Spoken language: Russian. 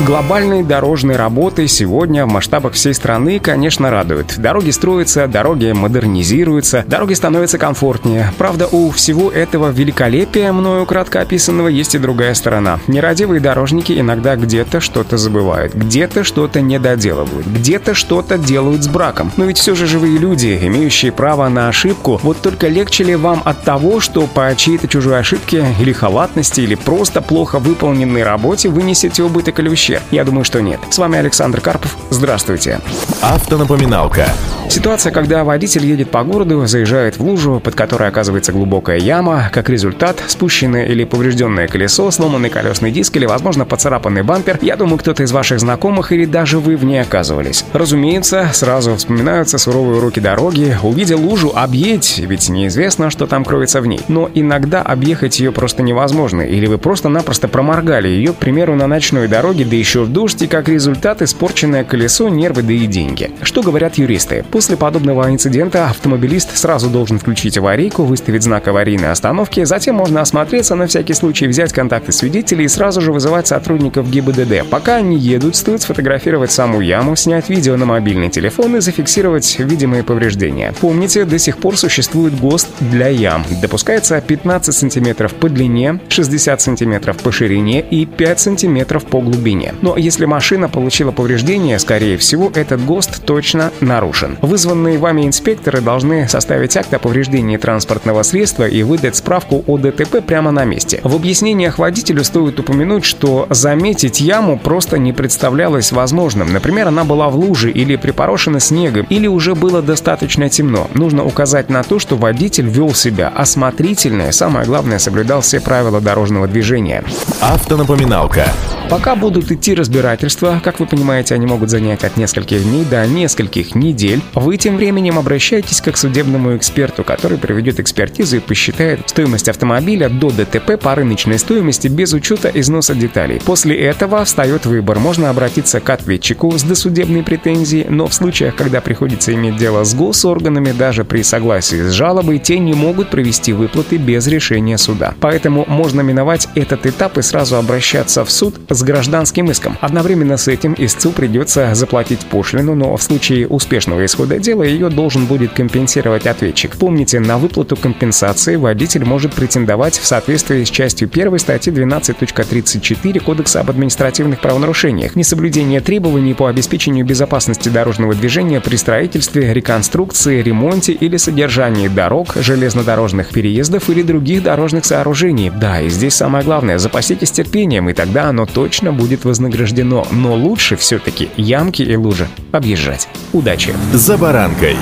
Глобальные дорожные работы сегодня в масштабах всей страны, конечно, радуют. Дороги строятся, дороги модернизируются, дороги становятся комфортнее. Правда, у всего этого великолепия, мною кратко описанного, есть и другая сторона. Нерадивые дорожники иногда где-то что-то забывают, где-то что-то не доделывают, где-то что-то делают с браком. Но ведь все же живые люди, имеющие право на ошибку, вот только легче ли вам от того, что по чьей-то чужой ошибке или халатности, или просто плохо выполненной работе вынесете убыток или ущерб? Я думаю, что нет. С вами Александр Карпов. Здравствуйте. Автонапоминалка. Ситуация, когда водитель едет по городу, заезжает в лужу, под которой оказывается глубокая яма, как результат спущенное или поврежденное колесо, сломанный колесный диск или, возможно, поцарапанный бампер, я думаю, кто-то из ваших знакомых или даже вы в ней оказывались. Разумеется, сразу вспоминаются суровые уроки дороги. Увидя лужу, объедь, ведь неизвестно, что там кроется в ней. Но иногда объехать ее просто невозможно, или вы просто-напросто проморгали ее, к примеру, на ночной дороге, да еще в дождь, и как результат испорченное колесо, нервы да и деньги. Что говорят юристы? После подобного инцидента автомобилист сразу должен включить аварийку, выставить знак аварийной остановки, затем можно осмотреться, на всякий случай взять контакты свидетелей и сразу же вызывать сотрудников ГИБДД. Пока они едут, стоит сфотографировать саму яму, снять видео на мобильный телефон и зафиксировать видимые повреждения. Помните, до сих пор существует ГОСТ для ям. Допускается 15 см по длине, 60 см по ширине и 5 см по глубине. Но если машина получила повреждение, скорее всего, этот ГОСТ точно нарушен. Вызванные вами инспекторы должны составить акт о повреждении транспортного средства и выдать справку о ДТП прямо на месте. В объяснениях водителю стоит упомянуть, что заметить яму просто не представлялось возможным. Например, она была в луже или припорошена снегом, или уже было достаточно темно. Нужно указать на то, что водитель вел себя осмотрительно и, самое главное, соблюдал все правила дорожного движения. Автонапоминалка. Пока будут идти разбирательства, как вы понимаете, они могут занять от нескольких дней до нескольких недель, вы тем временем обращаетесь к судебному эксперту, который проведет экспертизу и посчитает стоимость автомобиля до ДТП по рыночной стоимости без учета износа деталей. После этого встает выбор. Можно обратиться к ответчику с досудебной претензией, но в случаях, когда приходится иметь дело с госорганами, даже при согласии с жалобой, те не могут провести выплаты без решения суда. Поэтому можно миновать этот этап и сразу обращаться в суд с гражданским иском. Одновременно с этим истцу придется заплатить пошлину, но в случае успешного исхода дела ее должен будет компенсировать ответчик. Помните, на выплату компенсации водитель может претендовать в соответствии с частью 1 статьи 12.34 Кодекса об административных правонарушениях. Несоблюдение требований по обеспечению безопасности дорожного движения при строительстве, реконструкции, ремонте или содержании дорог, железнодорожных переездов или других дорожных сооружений. Да, и здесь самое главное, запаситесь терпением, и тогда оно точно будет вознаграждено. Но лучше все-таки ямки и лужи объезжать. Удачи! «За баранкой».